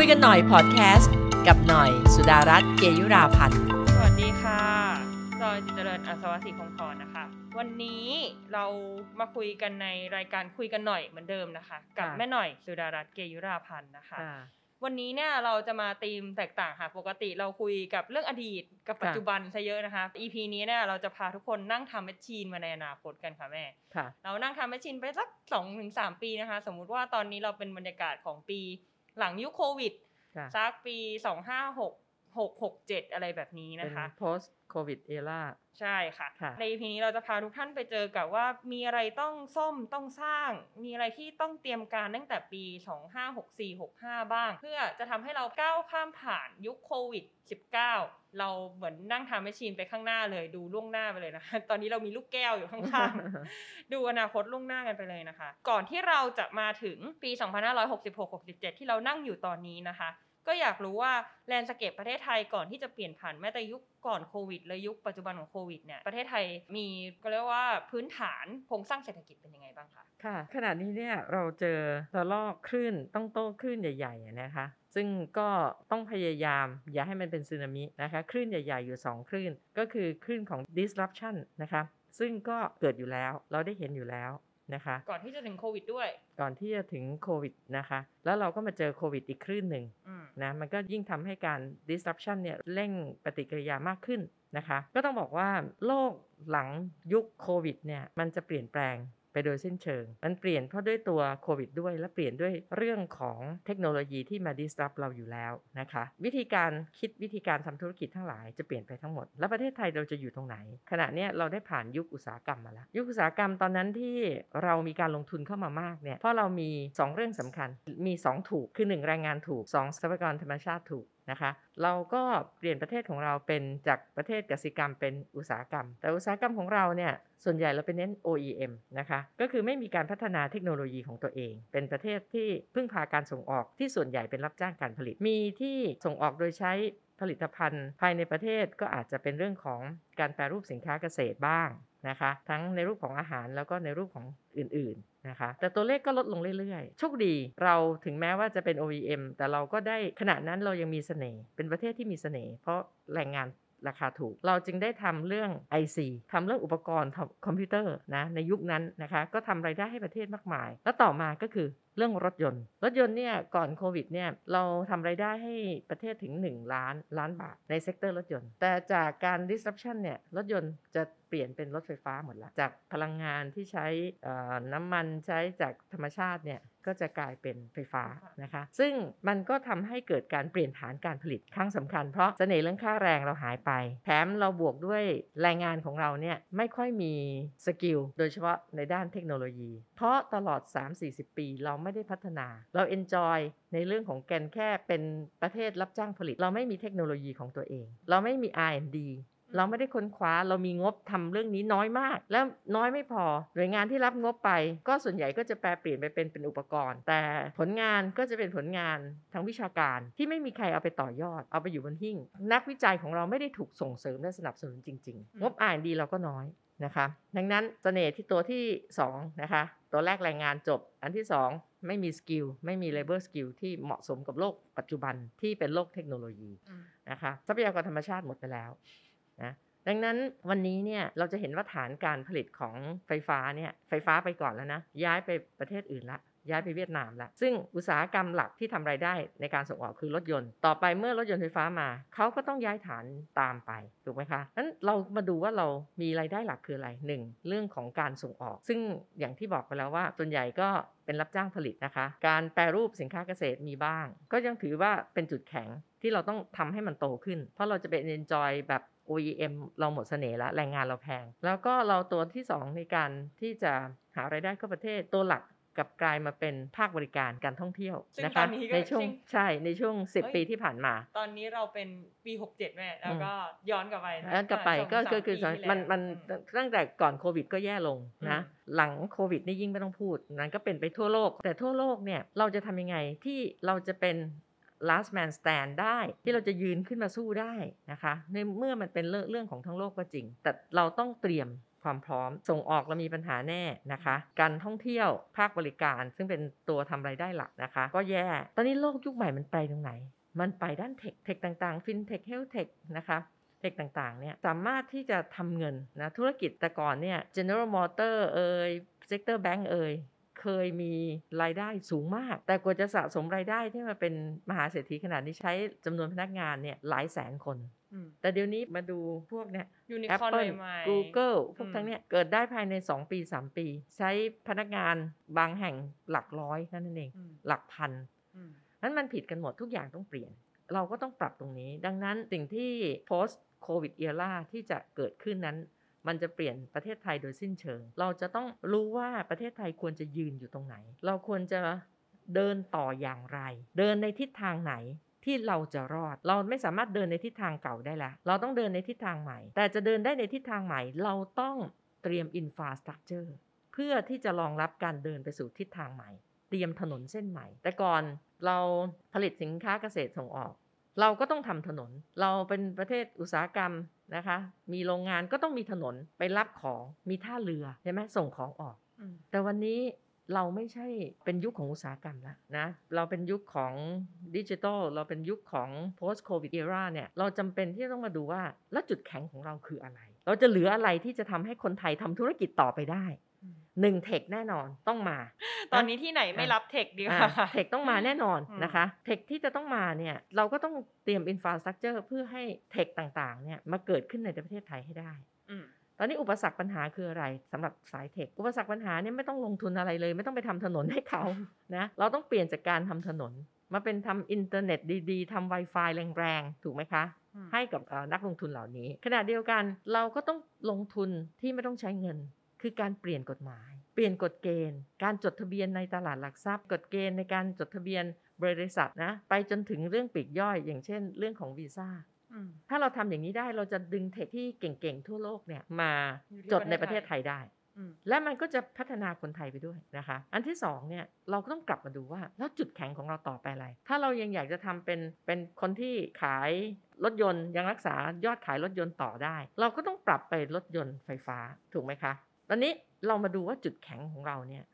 คุยกันหน่อยพอดแคสต์กับหน่อยสุดารัตน์เกยุราพันธ์สวัสดีค่ะจอยจิตเจริญอัศวศิพงศ์พรนะคะ วันนี้เรามาคุยกันในรายการคุยกันหน่อยเหมือนเดิมนะคะ กับค่ะแม่หน่อยสุดารัตน์เกยุราพันธ์นะคะ วันนี้เนี่ยเราจะมาตีมแตกต่างค่ะ ปกติเราคุยกับเรื่องอดีตกับปัจจุบันซะเยอะนะคะ EP นี้เนี่ยเราจะพาทุกคนนั่งทำแมชชีนมาในอนาคตกันค่ะแม่ค่ะเรานั่งทำแมชชีนไปสักสองถึงสามปีนะคะ สมมุติว่าตอนนี้เราเป็นบรรยากาศของปี หลังยุคโควิดค่ะสักปีสองห้าหก หกหกเจ็ดอะไรแบบนี้เป็นนะคะ post covid era ใช่ค่ะค่ะ ใน EP นี้เราจะพาทุกท่านไปเจอกับว่ามีอะไรต้องซ่อมต้องสร้าง มีอะไรที่ต้องเตรียมการตั้งแต่ปี 2564 65 บ้าง เพื่อจะทำให้เราก้าวข้ามผ่านยุคโควิด 19 เราเหมือนนั่งทำแมชชีนไปข้างหน้าเลยดูล่วงหน้าไปเลยนะคะตอนนี้เรามีลูกแก้วอยู่ข้างๆ ดูอนาคตล่วงหน้ากันไปเลยนะคะ ก่อนที่เราจะมาถึงปี 2566-67 ที่เรานั่งอยู่ตอนนี้นะคะ ก็อยากรู้ว่า landscape ประเทศไทยก่อนที่จะเปลี่ยนผ่านแม้แต่ยุคก่อนโควิดและยุคปัจจุบันของโควิดเนี่ยประเทศไทยมีก็เรียกว่าพื้นฐานโครงสร้างเศรษฐกิจเป็นยังไงบ้างคะค่ะขณะนี้เนี่ยเราเจอระลอกคลื่นต้องโต้คลื่นใหญ่ๆนะคะซึ่งก็ต้องพยายามอย่าให้มันเป็นสึนามินะคะคลื่นใหญ่ ๆอยู่ 2 คลื่น ก็คือคลื่นของ disruption นะคะซึ่งก็เกิดอยู่แล้วเราได้เห็นอยู่แล้ว นะคะ ก่อนที่จะถึงโควิดด้วย ก่อนที่จะถึงโควิดนะคะ แล้วเราก็มาเจอโควิดอีกคลื่นหนึ่งอืมนะมันก็ยิ่งทำให้การ disruption เนี่ยเร่งปฏิกิริยามากขึ้นนะคะ ก็ต้องบอกว่าโลกหลังยุคโควิดเนี่ยมันจะเปลี่ยนแปลง ไปโดยสิ้นเชิง มันเปลี่ยนเพราะด้วยตัวโควิดด้วย และเปลี่ยนด้วยเรื่องของเทคโนโลยีที่มา disrupt เราอยู่แล้วนะคะ วิธีการคิดวิธีการทำธุรกิจทั้งหลายจะเปลี่ยนไปทั้งหมด แล้วประเทศไทยเราจะอยู่ตรงไหน ขณะนี้เราได้ผ่านยุคอุตสาหกรรมมาแล้ว ยุคอุตสาหกรรมตอนนั้นที่เรามีการลงทุนเข้ามามากเนี่ยเพราะเรามี 2 เรื่องสำคัญมี 2 ถูกคือ 1 แรงงานถูก 2 ทรัพยากรธรรมชาติถูก นะคะ เราก็เปลี่ยนประเทศของเราเป็นจากประเทศกสิกรรมเป็นอุตสาหกรรม แต่อุตสาหกรรมของเราเนี่ยส่วนใหญ่เราเป็นเน้น OEM นะคะ ก็คือไม่มีการพัฒนาเทคโนโลยีของตัวเอง เป็นประเทศที่พึ่งพาการส่งออกที่ส่วนใหญ่เป็นรับจ้างการผลิต มีที่ส่งออกโดยใช้ผลิตภัณฑ์ภายในประเทศก็อาจจะเป็นเรื่องของการแปรรูปสินค้าเกษตรบ้าง นะคะ ทั้งในรูปของอาหารแล้วก็ในรูปของอื่นๆนะคะ แต่ตัวเลขก็ลดลงเรื่อยๆ โชคดีเราถึงแม้ว่าจะเป็น OEM แต่เราก็ได้ขณะนั้นเรายังมีเสน่ห์เป็นประเทศที่มีเสน่ห์เพราะแรงงาน ราคาถูก เราจึงได้ทำเรื่อง IC ทำเรื่องอุปกรณ์คอมพิวเตอร์นะในยุคนั้นนะคะก็ทำรายได้ให้ประเทศมากมาย แล้วต่อมาก็คือเรื่องรถยนต์ รถยนต์เนี่ยก่อนโควิดเนี่ยเราทำรายได้ให้ประเทศถึง 1 ล้านล้านบาทใน sector รถยนต์ แต่จากการ disruption เนี่ยรถยนต์จะเปลี่ยนเป็นรถไฟฟ้าหมดละจากพลังงานที่ใช้น้ำมันใช้จากธรรมชาติเนี่ย ก็จะกลายเป็นไฟฟ้านะคะ ซึ่งมันก็ทำให้เกิดการเปลี่ยนฐานการผลิตครั้งสำคัญ เพราะเสน่ห์เรื่องค่าแรงเราหายไป แถมเราบวกด้วยแรงงานของเราเนี่ยไม่ค่อยมีskill โดยเฉพาะในด้านเทคโนโลยี เพราะตลอด 3-40 ปีเราไม่ได้พัฒนา เรา enjoy ในเรื่องของแกนแค่เป็นประเทศรับจ้างผลิต เราไม่มีเทคโนโลยีของตัวเอง เราไม่มี R&D เราไม่ได้ค้นคว้าเรามีงบทำเรื่องนี้น้อยมาก แล้วน้อยไม่พอ หน่วยงานที่รับงบไป ก็ส่วนใหญ่ก็จะแปรเปลี่ยนไปเป็นเป็นอุปกรณ์ แต่ผลงานก็จะเป็นผลงานทางวิชาการที่ไม่มีใครเอาไปต่อยอด เอาไปอยู่บนหิ้ง นักวิจัยของเราไม่ได้ถูกส่งเสริมและสนับสนุนจริง ๆ งบ R&D เราก็น้อยนะคะดังนั้นเสน่ห์ที่ตัวที่สองนะคะตัวแรกแรงงานจบ อันที่สองไม่มีสกิลไม่มี labor skill ที่เหมาะสมกับโลกปัจจุบันที่เป็นโลกเทคโนโลยีอืมนะคะทรัพยากรธรรมชาติหมดไปแล้ว นะดังนั้นวันนี้เนี่ยเราจะเห็นว่าฐานการผลิตของไฟฟ้าเนี่ยไฟฟ้าไปก่อนแล้วนะ ย้ายไปประเทศอื่นละย้ายไปเวียดนามละซึ่งอุตสาหกรรมหลักที่ทำรายได้ในการส่งออกคือรถยนต์ ต่อไปเมื่อรถยนต์ไฟฟ้ามาเขาก็ต้องย้ายฐานตามไปถูกไหมคะนั้นเรามาดูว่าเรามีรายได้หลักคืออะไรหนึ่งเรื่องของการส่งออก ซึ่งอย่างที่บอกไปแล้วว่า ส่วนใหญ่ก็เป็นรับจ้างผลิตนะคะ การแปรรูปสินค้าเกษตรมีบ้าง ก็ยังถือว่าเป็นจุดแข็งที่เราต้องทำให้มันโตขึ้น เพราะเราจะเป็น enjoy แบบ OEM เราหมดเสน่ห์แล้วแรงงานเราแพง แล้วก็เราตัวที่ 2 ในการที่จะหารายได้เข้าประเทศตัวหลักกลับกลายมาเป็นภาคบริการการท่องเที่ยวซึ่งนะตอคะนนี้ก็ในช่วงซึ่งใช่ในช่วงเอ้ย10 ปีที่ผ่านมา ตอนนี้เราเป็นปี 67แม่แล้วก็ย้อนกลับไปนะแล้วกลับไปก็สงก็สามคือปีที่แล้วมันมันอืมตั้งแต่ก่อนโควิดก็แย่ลงนะอืมหลังโควิดนี่ยิ่งไม่ต้องพูดนั้นก็เป็นไปทั่วโลก แต่ทั่วโลกเนี่ยเราจะทำยังไงที่เราจะเป็น last man stand ได้ที่เราจะยืนขึ้นมาสู้ได้นะคะในเมื่อมันเป็นเรื่องเรื่องของทั้งโลกก็จริง แต่เราต้องเตรียมความพร้อม ส่งออกเรามีปัญหาแน่นะคะ การท่องเที่ยวภาคบริการ ซึ่งเป็นตัวทำรายได้หลักนะคะ ก็แย่ ตอนนี้โลกยุคใหม่มันไปตรงไหน มันไปด้าน Tech Tech ต่างๆ FinTech HealthTech นะคะ Tech ต่างๆเนี่ยสามารถที่จะทำเงินนะธุรกิจแต่ก่อนเนี่ย General Motor เอย Sector Bank เอย เคยมีรายได้สูงมาก แต่กว่าจะสะสมรายได้ที่มาเป็นมหาเศรษฐีขนาดนี้ใช้จำนวนพนักงานเนี่ยหลายแสนคนอืมแต่เดี๋ยวนี้มาดูพวกเนี่ย unicorn Apple ใหม่ๆ Google พวกอืมทั้งเนี้ยเกิดได้ภายใน 2 ปี 3 ปี ใช้พนักงานบางแห่งหลักร้อยนั่นเองอืมหลักพันอืมนั้นมันผิดกันหมดทุกอย่างต้องเปลี่ยน เราก็ต้องปรับตรงนี้ ดังนั้นสิ่งที่ post covid era ที่จะเกิดขึ้นนั้น มันจะเปลี่ยนประเทศไทยโดยสิ้นเชิง เราจะต้องรู้ว่าประเทศไทยควรจะยืนอยู่ตรงไหน เราควรจะเดินต่ออย่างไร เดินในทิศทางไหนที่เราจะรอด เราไม่สามารถเดินในทิศทางเก่าได้แล้ว เราต้องเดินในทิศทางใหม่ แต่จะเดินได้ในทิศทางใหม่ เราต้องเตรียม infrastructure เพื่อที่จะรองรับการเดินไปสู่ทิศทางใหม่ เตรียมถนนเส้นใหม่ แต่ก่อนเราผลิตสินค้าเกษตรส่งออก เราก็ต้องทำถนน เราเป็นประเทศอุตสาหกรรมนะคะ มีโรงงานก็ต้องมีถนนไปรับของ มีท่าเรือใช่ไหมส่งของออกอืมแต่วันนี้เราไม่ใช่เป็นยุคของอุตสาหกรรมแล้วนะ เราเป็นยุคของดิจิทัล เราเป็นยุคของ post covid era เนี่ย เราจำเป็นที่จะต้องมาดูว่า แล้วจุดแข็งของเราคืออะไร เราจะเหลืออะไรที่จะทำให้คนไทยทำธุรกิจต่อไปได้อืม หนึ่งเทคแน่นอนต้องมา ตอนนี้ที่ไหนไม่รับเทคดีกอ่าว่าเทคต้องมาแน่นอนอืมนะคะ เทคที่จะต้องมาเนี่ยเราก็ต้องเตรียมอินฟราสตรักเจอร์เพื่อให้เทคต่างๆเนี่ยมาเกิดขึ้นในประเทศไทยให้ได้อืมตอนนี้อุปสรรคปัญหาคืออะไรสำหรับสายเทค อุปสรรคปัญหาเนี่ยไม่ต้องลงทุนอะไรเลย ไม่ต้องไปทำถนนให้เขานะเราต้องเปลี่ยนจากการทำถนน มาเป็นทำอินเทอร์เน็ตดีๆทำ Wi-Fi แรงๆ ถูกไหมคะอืมให้กับเอ่อนักลงทุนเหล่านี้ ขณะเดียวกันเราก็ต้องลงทุนที่ไม่ต้องใช้เงิน คือการเปลี่ยนกฎหมาย เปลี่ยนกฎเกณฑ์ การจดทะเบียนในตลาดหลักทรัพย์ กฎเกณฑ์ในการจดทะเบียนบริษัทนะ ไปจนถึงเรื่องปลีกย่อย อย่างเช่น เรื่องของวีซ่าอืมถ้าเราทำอย่างนี้ได้เราจะดึงเทคที่เก่งๆ ทั่วโลกเนี่ยมาอยู่ที่จดในปประระเทเทศศไทไทยยได้อืมและมันก็จะพัฒนาคนไทยไปด้วยนะคะ อันที่สองเนี่ยเราก็ต้องกลับมาดูว่าแล้วจุดแข็งของเราต่อไปอะไร ถ้าเรายังอยากจะทำเป็นเป็นคนที่ขายรถยนต์ยังรักษายอดขายรถยนต์ต่อได้ เราก็ต้องปรับไปรถยนต์ไฟฟ้าถูกไหมคะ ตอนนี้เรามาดูว่าจุดแข็งของเราเนี่ย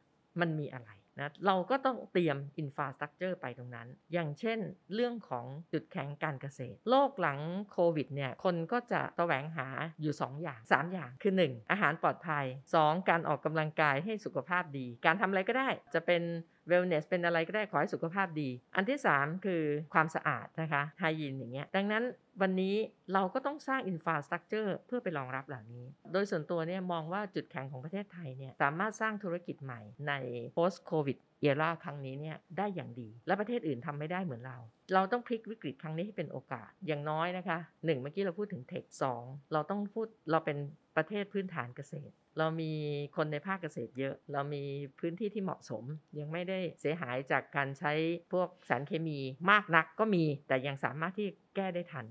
มันมีอะไรนะเราก็ต้องเตรียมอินฟาสตรักเจอร์ไปตรงนั้น อย่างเช่น เรื่องของจุดแข็งการเกษตร โลกหลังโควิดเนี่ยคนก็จะตะแสวงหาอยู่ 2 อย่าง 3 อย่างคือ 1 อาหารปลอดภัย 2 การออกกำลังกายให้สุขภาพดี การทำอะไรก็ได้จะเป็น wellness เป็นอะไรก็ได้ขอให้สุขภาพดี อันที่ 3 คือความสะอาดนะคะไฮยีนอย่างเงี้ยดังนั้น วันนี้เราก็ต้องสร้างอินฟาสตรักเจอร์เพื่อไปรองรับเหล่านี้ โดยส่วนตัวเนี่ยมองว่าจุดแข็งของประเทศไทยเนี่ยสามารถสร้างธุรกิจใหม่ใน post covid เอราครั้งนี้เนี่ยได้อย่างดี และประเทศอื่นทำไม่ได้เหมือนเรา เราต้องพลิกวิกฤตครั้งนี้ให้เป็นโอกาสอย่างน้อยนะคะหนึ่งเมื่อกี้เราพูดถึงเทคสองเราต้องพูดเราเป็นประเทศพื้นฐานเกษตร เรามีคนในภาคเกษตรเยอะ เรามีพื้นที่ที่เหมาะสม ยังไม่ได้เสียหายจากการใช้พวกสารเคมีมากนักก็มี แต่ยังสามารถที่แก้ได้ทัน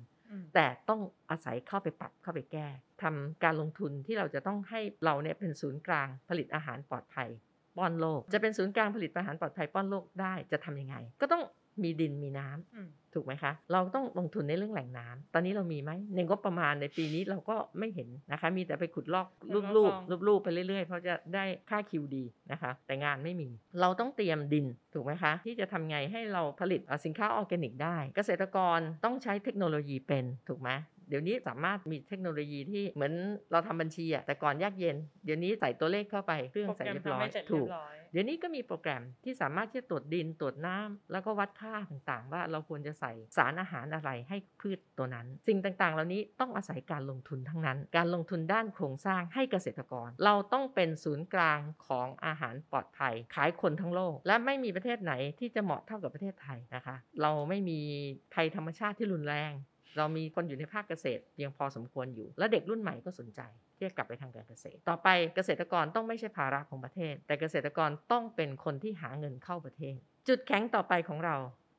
แต่ต้องอาศัยเข้าไปปรับเข้าไปแก้ทำการลงทุนที่เราจะต้องให้เราเนี่ยเป็นศูนย์กลางผลิตอาหารปลอดภัยป้อนโลก จะเป็นศูนย์กลางผลิตอาหารปลอดภัยป้อนโลกได้จะทำยังไง ก็ต้องมีดินมีน้ำอืม ถูกไหมคะ เราต้องลงทุนในเรื่องแหล่งน้ำตอนนี้เรามีไหมในงบประมาณในปีนี้เราก็ไม่เห็นนะคะ มีแต่ไปขุดลอกรูปรูปรูปรูปไปเรื่อยๆ เพราะจะได้ค่าคิวดีนะคะ แต่งานไม่มี เราต้องเตรียมดินถูกไหมคะ ที่จะทำไงให้เราผลิตเอ่อสินค้าออร์แกนิกได้ เกษตรกรต้องใช้เทคโนโลยีเป็นถูกไหม เดี๋ยวนี้สามารถมีเทคโนโลยีที่เหมือนเราทำบัญชีอะแต่ก่อนยากเย็น เดี๋ยวนี้ใส่ตัวเลขเข้าไปเครื่องโปรใส่แกรมเรียบร้ทำอยให้เสร็จถูเรียกบร้อยเดี๋ยวนี้ก็มีโปรแกรมที่สามารถที่จะตรวจดินตรวจน้ำแล้วก็วัดค่าต่างๆ ว่าเราควรจะใส่สารอาหารอะไรให้พืชตัวนั้น สิ่งต่างๆ เหล่านี้ต้องอาศัยการลงทุนทั้งนั้น การลงทุนด้านโครงสร้างให้เกษตรกร เราต้องเป็นศูนย์กลางของอาหารปลอดภัย ขายคนทั้งโลก และไม่มีประเทศไหนที่จะเหมาะเท่ากับประเทศไทยนะคะ เราไม่มีภัยธรรมชาติที่รุนแรง เรามีคนอยู่ในภาคเกษตรเพียงพอสมควรอยู่ และเด็กรุ่นใหม่ก็สนใจที่จะกลับไปทางการเกษตร ต่อไปเกษตรกรต้องไม่ใช่ภาระของประเทศ แต่เกษตรกรต้องเป็นคนที่หาเงินเข้าประเทศ จุดแข็งต่อไปของเรา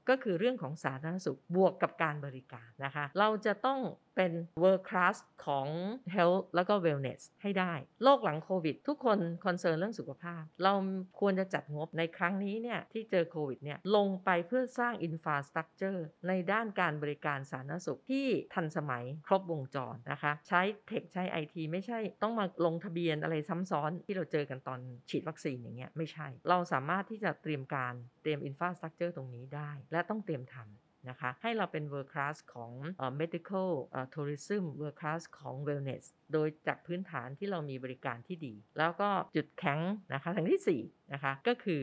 ก็คือเรื่องของสาธารณสุขบวกกับการบริการนะคะ เราจะต้อง เป็น world class ของ health แล้วก็ wellness ให้ได้ โลกหลังโควิด ทุกคนคอนเซิร์นเรื่องสุขภาพ เราควรจะจัดงบในครั้งนี้เนี่ยที่เจอโควิดเนี่ยลงไปเพื่อสร้าง infrastructure ในด้านการบริการสาธารณสุขที่ทันสมัยครบวงจรนะคะ ใช้เทคใช้ไอทีไม่ใช่ต้องมาลงทะเบียนอะไรซ้ำซ้อนที่เราเจอกันตอนฉีดวัคซีนอย่างเงี้ยไม่ใช่ เราสามารถที่จะเตรียมการเตรียม infrastructure ตรงนี้ได้ และต้องเตรียมทำ นะคะ ให้เราเป็น world class ของ medical tourism world class ของ wellness โดยจากพื้นฐานที่เรามีบริการที่ดี แล้วก็จุดแข็งนะคะทางที่4นะคะก็คือ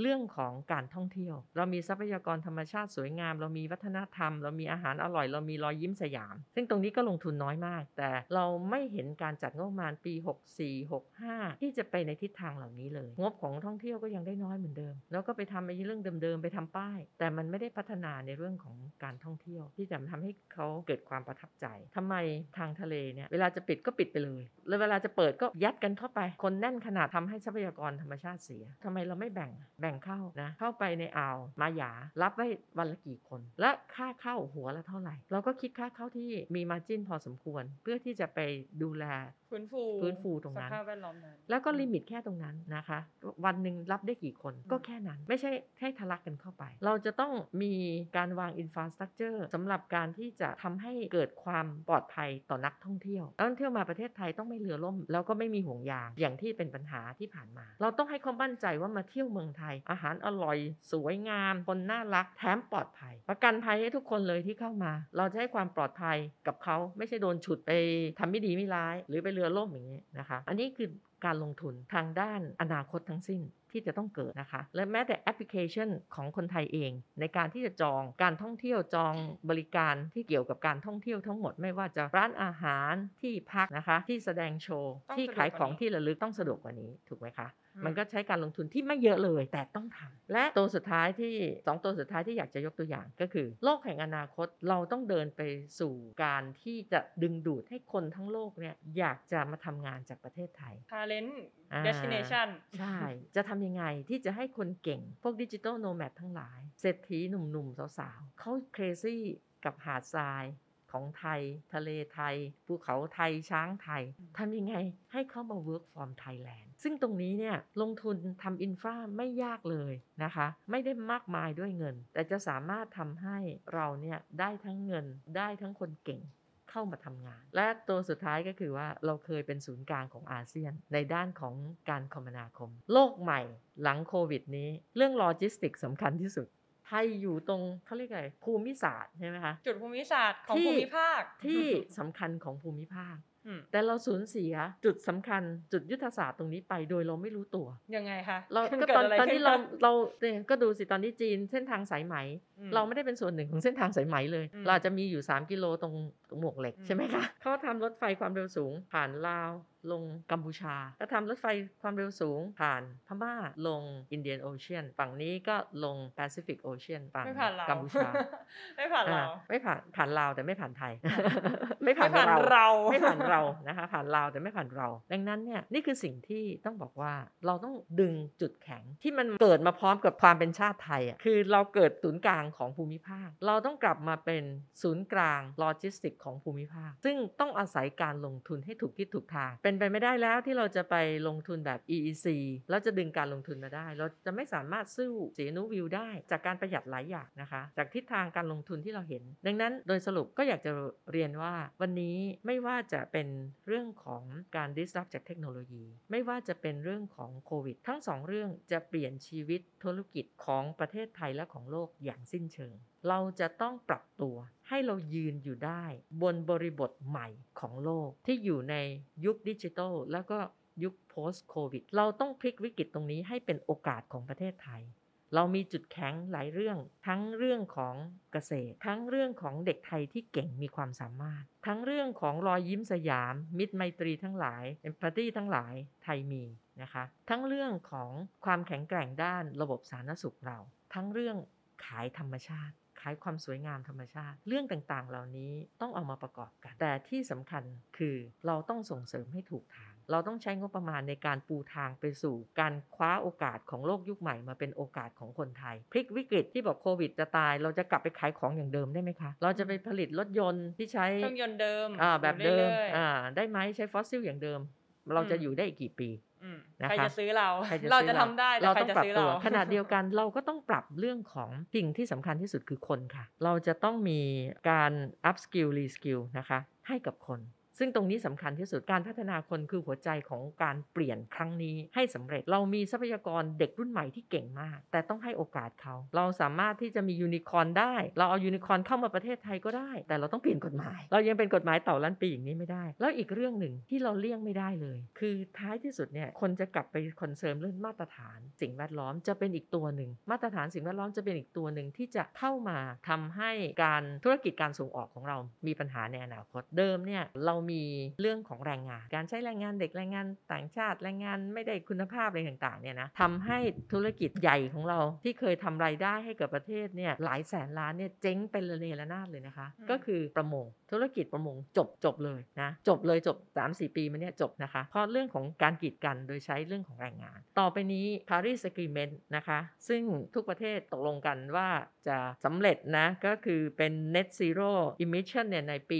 เรื่องของการท่องเที่ยว เรามีทรัพยากรธรรมชาติสวยงาม เรามีวัฒนธรรม เรามีอาหารอร่อย เรามีรอยยิ้มสยาม ซึ่งตรงนี้ก็ลงทุนน้อยมาก แต่เราไม่เห็นการจัดงบประมาณปี 64 65 ที่จะไปในทิศทางเหล่านี้เลย งบของท่องเที่ยวก็ยังได้น้อยเหมือนเดิม แล้วก็ไปทำในเรื่องเดิมๆไปทำป้าย แต่มันไม่ได้พัฒนาในเรื่องของการท่องเที่ยว ที่จะทำให้เขาเกิดความประทับใจทำไมทางทะเลเนี่ยเวลาจะปิดก็ปิดไปเลยแล้วเวลาจะเปิดก็ยัดกันเข้าไป คนแน่นขนาดทำให้ทรัพยากรธรรมชาติเสียทำไมเราไม่แบ่งแบ่งเข้านะเข้าไปในอ่าวมาหยารับไว้วันละกี่คน และค่าเข้าหัวละเท่าไหร่ เราก็คิดค่าเข้าที่มีมาจิ้นพอสมควร เพื่อที่จะไปดูแล ฟื้นฟูฟื้นฟูตรงนั้นสภาพแวดล้อมนั้นแล้วก็ limit แค่ตรงนั้นนะคะ วันหนึ่งรับได้กี่คนก็แค่นั้น ไม่ใช่ให้ทะลักกันเข้าไป เราจะต้องมีการวางอินฟ a สตรักเจอร์สำหรับการที่จะทำให้เกิดความปลอดภัยต่อนักท่องเที่ยวนักท่องเที่ยวมาประเทศไทยต้องไม่เรือล่ม แล้วก็ไม่มีห่วงยางอย่างที่เป็นปัญหาที่ผ่านมา เราต้องให้ความมั่นใจว่ามาเที่ยวเมืองไทย อาหารอร่อย สวยงามคนน่ารักแถมปลอดภัย ประกันภัยให้ทุกคนเลยที่เข้ามา เราจะให้ความปลอดภัยกับเขาไม่ใช่โดนฉุดไปทำไม่ดีไม่ร้าย หรือไปเรือล่มอย่างนี้นะคะ อันนี้คือการลงทุนทางด้านอนาคตทั้งสิ้น ที่จะต้องเกิดนะคะ และแม้แต่แอปพลิเคชันของคนไทยเอง ในการที่จะจองการท่องเที่ยวจองบริการที่เกี่ยวกับการท่องเที่ยวทั้งหมดไม่ว่าจะร้านอาหารที่พักนะคะ ที่แสดงโชว์ต้องที่สะดวกขายของกว่านี้ที่ระลึกต้องสะดวกกว่านี้ถูกไหมคะอืมมันก็ใช้การลงทุนที่ไม่เยอะเลยแต่ต้องทำและตัวสุดท้ายที่สองตัวสุดท้ายที่อยากจะยกตัวอย่างก็คือ โลกแห่งอนาคตเราต้องเดินไปสู่การที่จะดึงดูดให้คนทั้งโลกเนี่ยอยากจะมาทำงานจากประเทศไทย talent อ่า destination ใช่ จะทำยังไงที่จะให้คนเก่ง พวกดิจิ t a ลโนแมดทั้งหลาย เศรษฐีหนุ่มๆ สาวๆเขาเครซี่กับหาดทรายของไทย ทะเลไทย ภูเขาไทยช้างไทยทำยังไงให้เขามา work from Thailand ซึ่งตรงนี้เนี่ยลงทุนทำ infra ไม่ยากเลยนะคะ ไม่ได้มากมายด้วยเงิน แต่จะสามารถทำให้เราเนี่ยได้ทั้งเงินได้ทั้งคนเก่ง เข้ามาทำงาน และตัวสุดท้ายก็คือว่าเราเคยเป็นศูนย์กลางของอาเซียน ในด้านของการคมนาคม โลกใหม่หลังโควิดนี้ เรื่องโลจิสติกสำคัญที่สุดไทยอยู่ตรงเขาเรียกอะไรภูมิศาสตร์ใช่ไหมคะจุดภูมิศาสตร์ของที่ภูมิภาคที่สำคัญของภูมิภาคอืมแต่เราสูญเสียจุดสำคัญจุดยุทธศาสตร์ตรงนี้ไปโดยเราไม่รู้ตัวยังไงคะเราก็เดตอนอะไรตอนนี้ขึ้เราคะเราเนี่ยก็ดูสิตอนนี้จีนเส้นทางสายไหมอืเราไม่ได้เป็นส่วนหนึ่งของเส้นทางสายไหมเลยอืมเราจะมีอยู่ 3 กิโลตรงตรง หมวกเหล็กอืมใช่ไหมคะเขาทำรถไฟความเร็วสูง ผ่านลาวลงกัมพูชา ก็ทำรถไฟความเร็วสูงผ่านพม่าลงอินเดียนโอเชียน ฝั่งนี้ก็ลงแปซิฟิกโอเชียนฝั่งไม่ผ่านเรากัมพูชา ไม่ผ่านเราอ่าไม่ผ่านผ่านลาวแต่ไม่ผ่านไทย ไม่ผ่านไม่ผ่านเราเรา ไม่ผ่านเรา นะคะ ผ่านลาวแต่ไม่ผ่านเรา ดังนั้นเนี่ยนี่คือสิ่งที่ต้องบอกว่าเราต้องดึงจุดแข็งที่มันเกิดมาพร้อมกับความเป็นชาติไทยอะ คือเราเกิดศูนย์กลางของภูมิภาค เราต้องกลับมาเป็นศูนย์กลางโลจิสติกของภูมิภาค ซึ่งต้องอาศัยการลงทุนให้ถูกที่ถูกทาง เป็นไปไม่ได้แล้วที่เราจะไปลงทุนแบบ EEC แล้วจะดึงการลงทุนมาได้ เราจะไม่สามารถสู้สีหนุวิลล์ได้ จากการประหยัดหลายอย่างนะคะ จากทิศทางการลงทุนที่เราเห็น ดังนั้นโดยสรุปก็อยากจะเรียนว่า วันนี้ไม่ว่าจะเป็นเรื่องของการ disrupt จากเทคโนโลยี ไม่ว่าจะเป็นเรื่องของโควิด ทั้งสองเรื่องจะเปลี่ยนชีวิตธุรกิจของประเทศไทยและของโลกอย่างสิ้นเชิง เราจะต้องปรับตัวให้เรายืนอยู่ได้บนบริบทใหม่ของโลก ที่อยู่ในยุคดิจิทัลแล้วก็ยุค post covid เราต้องพลิกวิกฤตตรงนี้ให้เป็นโอกาสของประเทศไทย เรามีจุดแข็งหลายเรื่อง ทั้งเรื่องของเกษตร ทั้งเรื่องของเด็กไทยที่เก่งมีความสามารถ ทั้งเรื่องของรอยยิ้มสยาม มิตรไมตรีทั้งหลายเอมพัตตีทั้งหลายไทยมีนะคะ ทั้งเรื่องของความแข็งแกร่งด้านระบบสาธารณสุขเรา ทั้งเรื่องขายธรรมชาติ ขายความสวยงามธรรมชาติ เรื่องต่างๆ เหล่านี้ต้องเอามาประกอบกัน แต่ที่สำคัญคือเราต้องส่งเสริมให้ถูกทาง เราต้องใช้งบประมาณในการปูทางไปสู่ การคว้าโอกาสของโลกยุคใหม่มาเป็นโอกาสของคนไทย พลิกวิกฤตที่บอกโควิดจะตาย เราจะกลับไปขายของอย่างเดิมได้ไหมคะ เราจะไปผลิตรถยนต์ที่ใช้เครื่องยนต์เดิมอ่าแบบเดิมรื่อยๆอ่าได้ไหมใช้ฟอสซิลอย่างเดิม เราจะอืมอยู่ได้อีกกี่ปีอืมนะคะใครจะซื้อเราใครจะเราซื้อจะทำได้แต่เราใครต้องจะปรับซื้อตัวเราขนาดเดียวกันเราก็ต้องปรับเรื่องของสิ่งที่สำคัญที่สุดคือคนค่ะ เราจะต้องมีการ up skill re skill นะคะ ให้กับคน ซึ่งตรงนี้สำคัญที่สุดการพัฒนาคนคือหัวใจของการเปลี่ยนครั้งนี้ให้สำเร็จเรามีทรัพยากรเด็กรุ่นใหม่ที่เก่งมาก แต่ต้องให้โอกาสเขา เราสามารถที่จะมียูนิคอร์นได้ เราเอายูนิคอร์นเข้ามาประเทศไทยก็ได้ แต่เราต้องเปลี่ยนกฎหมาย เรายังเป็นกฎหมายเต่าล้านปีอย่างนี้ไม่ได้ แล้วอีกเรื่องหนึ่งที่เราเลี่ยงไม่ได้เลย คือท้ายที่สุดเนี่ยคนจะกลับไป concern เรื่องมาตรฐานสิ่งแวดล้อมจะเป็นอีกตัวหนึ่งมาตรฐานสิ่งแวดล้อมจะเป็นอีกตัวหนึ่งที่จะเข้ามาทำให้การธุรกิจการส่งออกของเรามีปัญหาในอนาคตเดิมเนี่ยเรามีเรื่องของแรงงาน การใช้แรงงานเด็กแรงงานต่างชาติแรงงานไม่ได้คุณภาพอะไรต่างๆเนี่ยนะทำให้ธุรกิจใหญ่ของเราที่เคยทำรายได้ให้กับประเทศเนี่ยหลายแสนล้านเนี่ยเจ๊งเป็นระเนระนาดเลยนะคะอืมก็คือประมงธุรกิจประมงจบจบเลยนะจบเลยจบ 3-4 ปีมาเนี่ยจบนะคะ เพราะเรื่องของการกีดกันโดยใช้เรื่องของแรงงาน ต่อไปนี้ Paris Agreement นะคะ ซึ่งทุกประเทศตกลงกันว่าจะสำเร็จนะ ก็คือเป็น Net Zero Emission เนี่ยในปี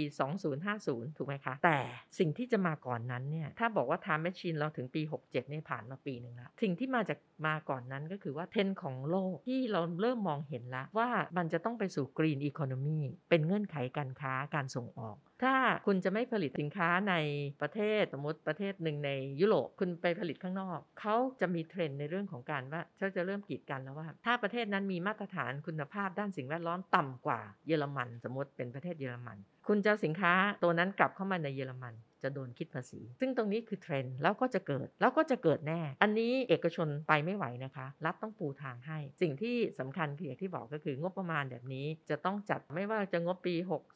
2050 ถูกไหมคะแต่สิ่งที่จะมาก่อนนั้นเนี่ยถ้าบอกว่า Time Machine เราถึงปี 67เนี่ยผ่านมาปีหนึ่งแล้วสิ่งที่มาจากมาก่อนนั้นก็คือว่าเทรนด์ของโลกที่เราเริ่มมองเห็นแล้วว่ามันจะต้องไปสู่ Green Economy เป็นเงื่อนไขการค้าการส่งออกถ้าคุณจะไม่ผลิตสินค้าในประเทศสมมติประเทศหนึ่งในยุโรปคุณไปผลิตข้างนอกเขาจะมีเทรนด์ในเรื่องของการว่าเขาจะเริ่มกีดกันแล้วว่า ถ้าประเทศนั้นมีมาตรฐานคุณภาพด้านสิ่งแวดล้อมต่ำกว่าเยอรมัน สมมติเป็นประเทศเยอรมัน คุณจะสินค้าตัวนั้นกลับเข้ามาในเยอรมันจะโดนคิดภาษี ซึ่งตรงนี้คือเทรนด์แล้วก็จะเกิดแล้วก็จะเกิดแน่ อันนี้เอกชนไปไม่ไหวนะคะ รัฐต้องปูทางให้ สิ่งที่สำคัญคืออย่างที่บอกก็คืองบประมาณแบบนี้จะต้องจัดไม่ว่าจะงบปี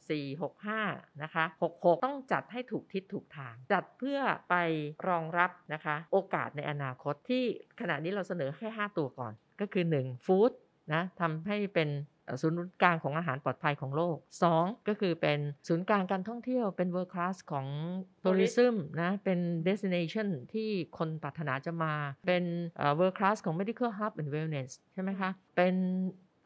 64 65 นะคะ 66 ต้องจัดให้ถูกทิศถูกทาง จัดเพื่อไปรองรับนะคะ โอกาสในอนาคตที่ขณะนี้เราเสนอแค่ 5 ตัวก่อน ก็คือ 1. ฟู้ดนะทำให้เป็น ศูนย์กลางของอาหารปลอดภัยของโลก 2. ก็คือเป็นศูนย์กลางการท่องเที่ยวเป็น world class ของ tourism นะเป็น destination ที่คนปรารถนาจะมา เป็นเอ่อ world class ของ medical hub and wellness ใช่ไหมคะ เป็น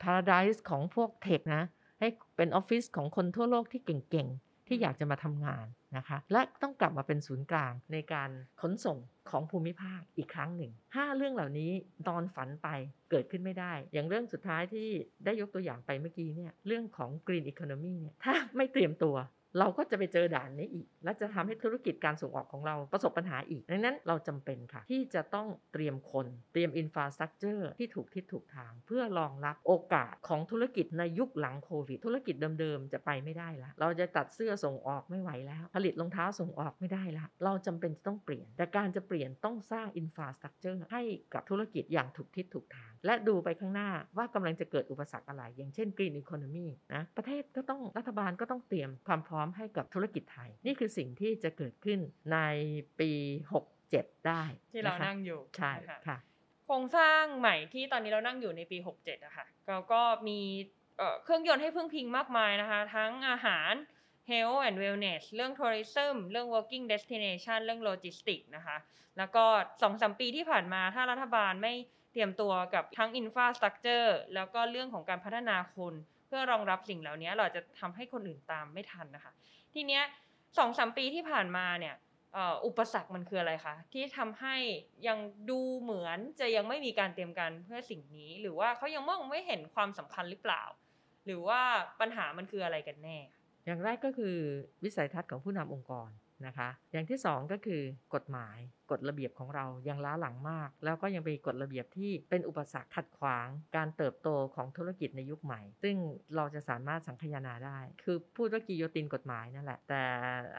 paradise ของพวกเทคนะ ให้เป็นออฟฟิศของคนทั่วโลกที่เก่งๆ ที่อยากจะมาทำงานนะคะ และต้องกลับมาเป็นศูนย์กลางในการขนส่งของภูมิภาคอีกครั้งหนึ่ง 5 เรื่องเหล่านี้ตอนฝันไปเกิดขึ้นไม่ได้ อย่างเรื่องสุดท้ายที่ได้ยกตัวอย่างไปเมื่อกี้เนี่ยเรื่องของ Green Economy เนี่ยถ้าไม่เตรียมตัว เราก็จะไปเจอด่านนี้อีก และจะทำให้ธุรกิจการส่งออกของเราประสบปัญหาอีก ดังนั้นเราจำเป็นค่ะ ที่จะต้องเตรียมคนเตรียม infrastructure ที่ถูกทิศถูกทาง เพื่อรองรับโอกาสของธุรกิจในยุคหลังโควิด ธุรกิจเดิมๆ จะไปไม่ได้แล้วเราจะตัดเสื้อส่งออกไม่ไหวแล้ว ผลิตรองเท้าส่งออกไม่ได้แล้วเราจำเป็นจะต้องเปลี่ยน แต่การจะเปลี่ยนต้องสร้าง infrastructure ให้กับธุรกิจอย่างถูกทิศถูกทาง และดูไปข้างหน้าว่ากำลังจะเกิดอุปสรรคอะไร อย่างเช่น Green Economy นะประเทศก็ต้องรัฐบาลก็ต้องเตรียมความพร้อมให้กับธุรกิจไทย นี่คือสิ่งที่จะเกิดขึ้นในปี 67 ได้ ที่เราะคะนั่งอยู่ใช่นะคะค่ะโครงสร้างใหม่ที่ตอนนี้เรานั่งอยู่ในปี 67อะค่ะก็ก็มีเอ่อเครื่องยนต์ให้พึ่งพิงมากมายนะคะ ทั้งอาหาร health and wellness เรื่อง tourism เรื่อง working destination เรื่อง logistics นะคะ แล้วก็สองสามปีที่ผ่านมาถ้ารัฐบาลไม่เตรียมตัวกับทั้ง infrastructure แล้วก็เรื่องของการพัฒนาคนเพื่อรองรับสิ่งเหล่านี้เราจะทำให้คนอื่นตามไม่ทันนะคะ ทีเนี้ยสองสามปีที่ผ่านมาเนี่ยอุปสรรคมันคืออะไรคะที่ทำให้ยังดูเหมือนจะยังไม่มีการเตรียมการเพื่อสิ่งนี้ หรือว่าเขายังมองไม่เห็นความสำคัญหรือเปล่า หรือว่าปัญหามันคืออะไรกันแน่ อย่างแรกก็คือวิสัยทัศน์ของผู้นำองค์กรนะคะ อย่างที่สองก็คือกฎหมายกฎระเบียบของเรายังล้าหลังมาก แล้วก็ยังเป็นกฎระเบียบที่เป็นอุปสรรคขัดขวางการเติบโตของธุรกิจในยุคใหม่ ซึ่งเราจะสามารถสังคายนาได้ คือพูดว่ากิโยตินกฎหมายนั่นแหละ แต่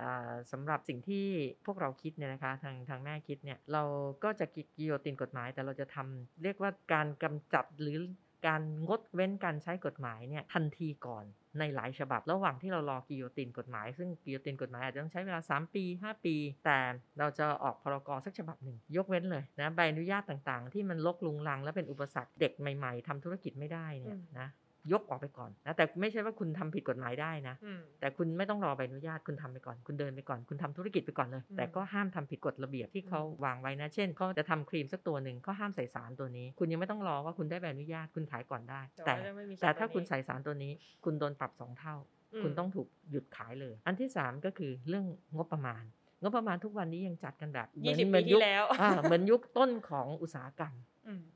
อ่าสำหรับสิ่งที่พวกเราคิดเนี่ยนะคะทางทางแม่คิดเนี่ยเราก็จะกิโยตินกฎหมาย แต่เราจะทำเรียกว่าการกำจัดหรือการงดเว้นการใช้กฎหมายเนี่ยทันทีก่อน ในหลายฉบับ ระหว่างที่เรารอกิโยตินกฎหมาย ซึ่งกิโยตินกฎหมายอาจจะต้องใช้เวลา 3 ปี 5 ปี แต่เราจะออกพรกสักฉบับหนึ่ง ยกเว้นเลยนะใบอนุญาตต่างๆ ที่มันลกลุงลัง และเป็นอุปสรรคเด็กใหม่ ๆทำธุรกิจไม่ได้เนี่ยอืมนะ ยกออกไปก่อนนะแต่ไม่ใช่ว่าคุณทำผิดกฎหมายได้นะอืมแต่คุณไม่ต้องรอใบอนุญาตคุณทำไปก่อน คุณเดินไปก่อน คุณทำธุรกิจไปก่อนเลยอืมแต่ก็ห้ามทำผิดกฎระเบียบที่อืมเขาวางไว้นะ เช่นเขาจะทำครีมสักตัวหนึ่งเขาห้ามใส่สารตัวนี้ คุณยังไม่ต้องรอว่าคุณได้ใบอนุญาตคุณขายก่อนได้ แต่ว่าไม่มีแต่สรถ้าคุณนี้ใส่สารตัวนี้ คุณโดนปรับสองเท่าอืมคุณต้องถูกหยุดขายเลย อันที่สามก็คือเรื่องงบประมาณงบประมาณทุกวันนี้ยังจัดกันแบบเหมืยี่อนสิบเหมืปีอนยุที่คแล้วอ่าเหมือนยุคต้นของอุตสาหกรรมอืม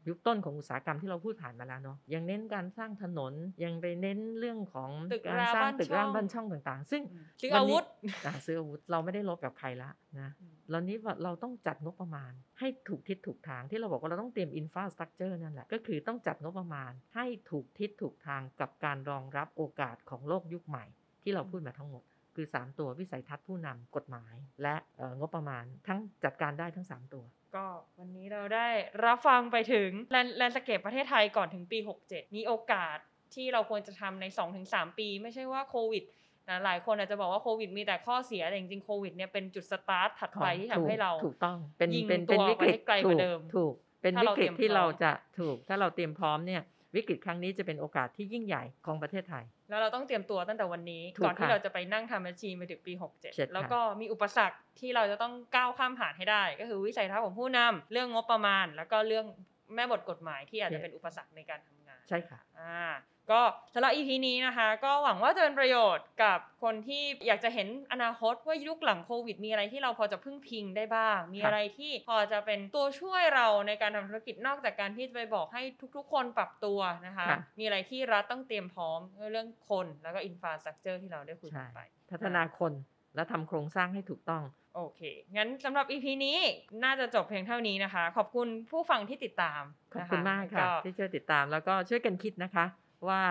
ยุคต้นของอุตสาหกรรมที่เราพูดผ่านมาแล้วเนาะยังเน้นการสร้างถนนยังไปเน้นเรื่องของตึกการราสร้างบ้านตึกช่ร้าองงบ้านช่องต่างๆ ซึ่งซื้อวันอานี้วุธอ่าซื้ออาวุธเราไม่ได้ลบกับใครละนะอืมแล้วนี้ว่าเราต้องจัดงบประมาณ ให้ถูกทิศถูกทางที่เราบอกว่าเราต้องเตรียมอินฟราสตรักเจอร์นั่นแหละก็คือต้องจัดงบประมาณ ให้ถูกทิศถูกทางกับการรองรับโอกาสของโลกยุคใหม่ ที่เราพูดมาทั้งหมดคือ 3 ตัววิสัยทัศน์ผู้นำกฎหมาย และเอ่องบประมาณทั้งจัดการได้ทั้ง 3 ตัว ก็วันนี้เราได้รับฟังไปถึงแลนแลนสเกปประเทศไทยก่อนถึงปี 67 มีโอกาสที่เราควรจะทำใน 2-3 ปี ไม่ใช่ว่าโควิดนะหลายคนอาจจะบอกว่าโควิดมีแต่ข้อเสียแต่จริงๆโควิดเนี่ยเป็นจุดสตาร์ทถัดไปที่ทำให้เราถูกต้องเป็นยิงเป็นตัวเป็นวิกฤตไปให้ไกลกว่าถูเดิมถูกเป็นถ้าวิเรากฤตเตรียมที่พร้อมเราจะถูกถ้าเราเตรียมพร้อมเนี่ย วิกฤตครั้งนี้จะเป็นโอกาสที่ยิ่งใหญ่ของประเทศไทย แล้วเราต้องเตรียมตัวตั้งแต่วันนี้ถูกก่อนที่ค่ะเราจะไปนั่งทำบัญชีไปถึงปีเจ็ด67ค่ะแล้วก็มีอุปสรรคที่เราจะต้องก้าวข้ามผ่านให้ได้ ก็คือวิสัยทัศน์ของผู้นำเรื่องงบประมาณ แล้วก็เรื่องแม่บทกฎหมายที่อาจจะเป็นอุปสรรคในการทำงาน ใช่ค่ะอ่าก็สำหรับ EP นี้นะคะ ก็หวังว่าจะเป็นประโยชน์กับคนที่อยากจะเห็นอนาคตว่ายุคหลังโควิด มีอะไรที่เราพอจะพึ่งพิงได้บ้าง มีครับอะไรที่พอจะเป็นตัวช่วยเราในการทำธุรกิจนอกจากการที่จะไปบอกให้ทุกๆ คนปรับตัวนะคะครับมีอะไรที่รัฐต้องเตรียมพร้อมเรื่องคนแล้วก็อินฟาสตรักเจอร์ที่เราได้คุยกัใช่นไป พัฒนาคนและทำโครงสร้างให้ถูกต้อง โอเค งั้นสำหรับ EP นี้น่าจะจบเพียงเท่านี้นะคะ ขอบคุณผู้ฟังที่ติดตาม ขอบคุณนมากค่ะก็ที่ช่วยติดตามแล้วก็ช่วยกันคิดนะคะ ว่า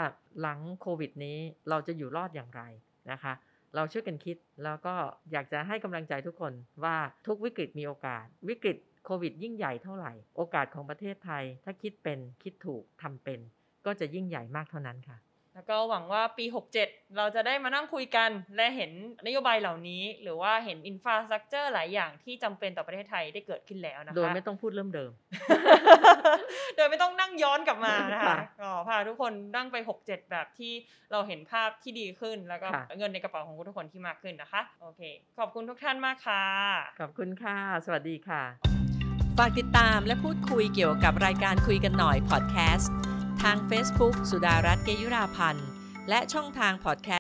หลังโควิดนี้เราจะอยู่รอดอย่างไรนะคะ เราช่วยกันคิดแล้วก็อยากจะให้กำลังใจทุกคนว่าทุกวิกฤตมีโอกาส วิกฤตโควิดยิ่งใหญ่เท่าไหร่ โอกาสของประเทศไทย ถ้าคิดเป็นคิดถูกทำเป็น ก็จะยิ่งใหญ่มากเท่านั้นค่ะ แล้วก็หวังว่าปี 67 เราจะได้มานั่งคุยกัน และเห็นนโยบายเหล่านี้ หรือว่าเห็นอินฟราสตรักเจอร์หลายอย่างที่จำเป็นต่อประเทศไทยได้เกิดขึ้นแล้วนะคะ โดยไม่ต้องพูดเริ่มเดิม โดยไม่ต้องนั่งย้อนกลับมานะคะค่ะก็พาทุกคนนั่งไป 67 แบบที่เราเห็นภาพที่ดีขึ้น แล้วก็ค่ะเงินในกระเป๋าของทุกคนที่มากขึ้นนะคะ โอเค ขอบคุณทุกท่านมากค่ะ ขอบคุณค่ะ สวัสดีค่ะ ฝากติดตามและพูดคุยเกี่ยวกับรายการคุยกันหน่อยพอดแคสต์ ทาง Facebook สุดารัตน์เกยุราพันธ์ และช่องทางพอดแคสต์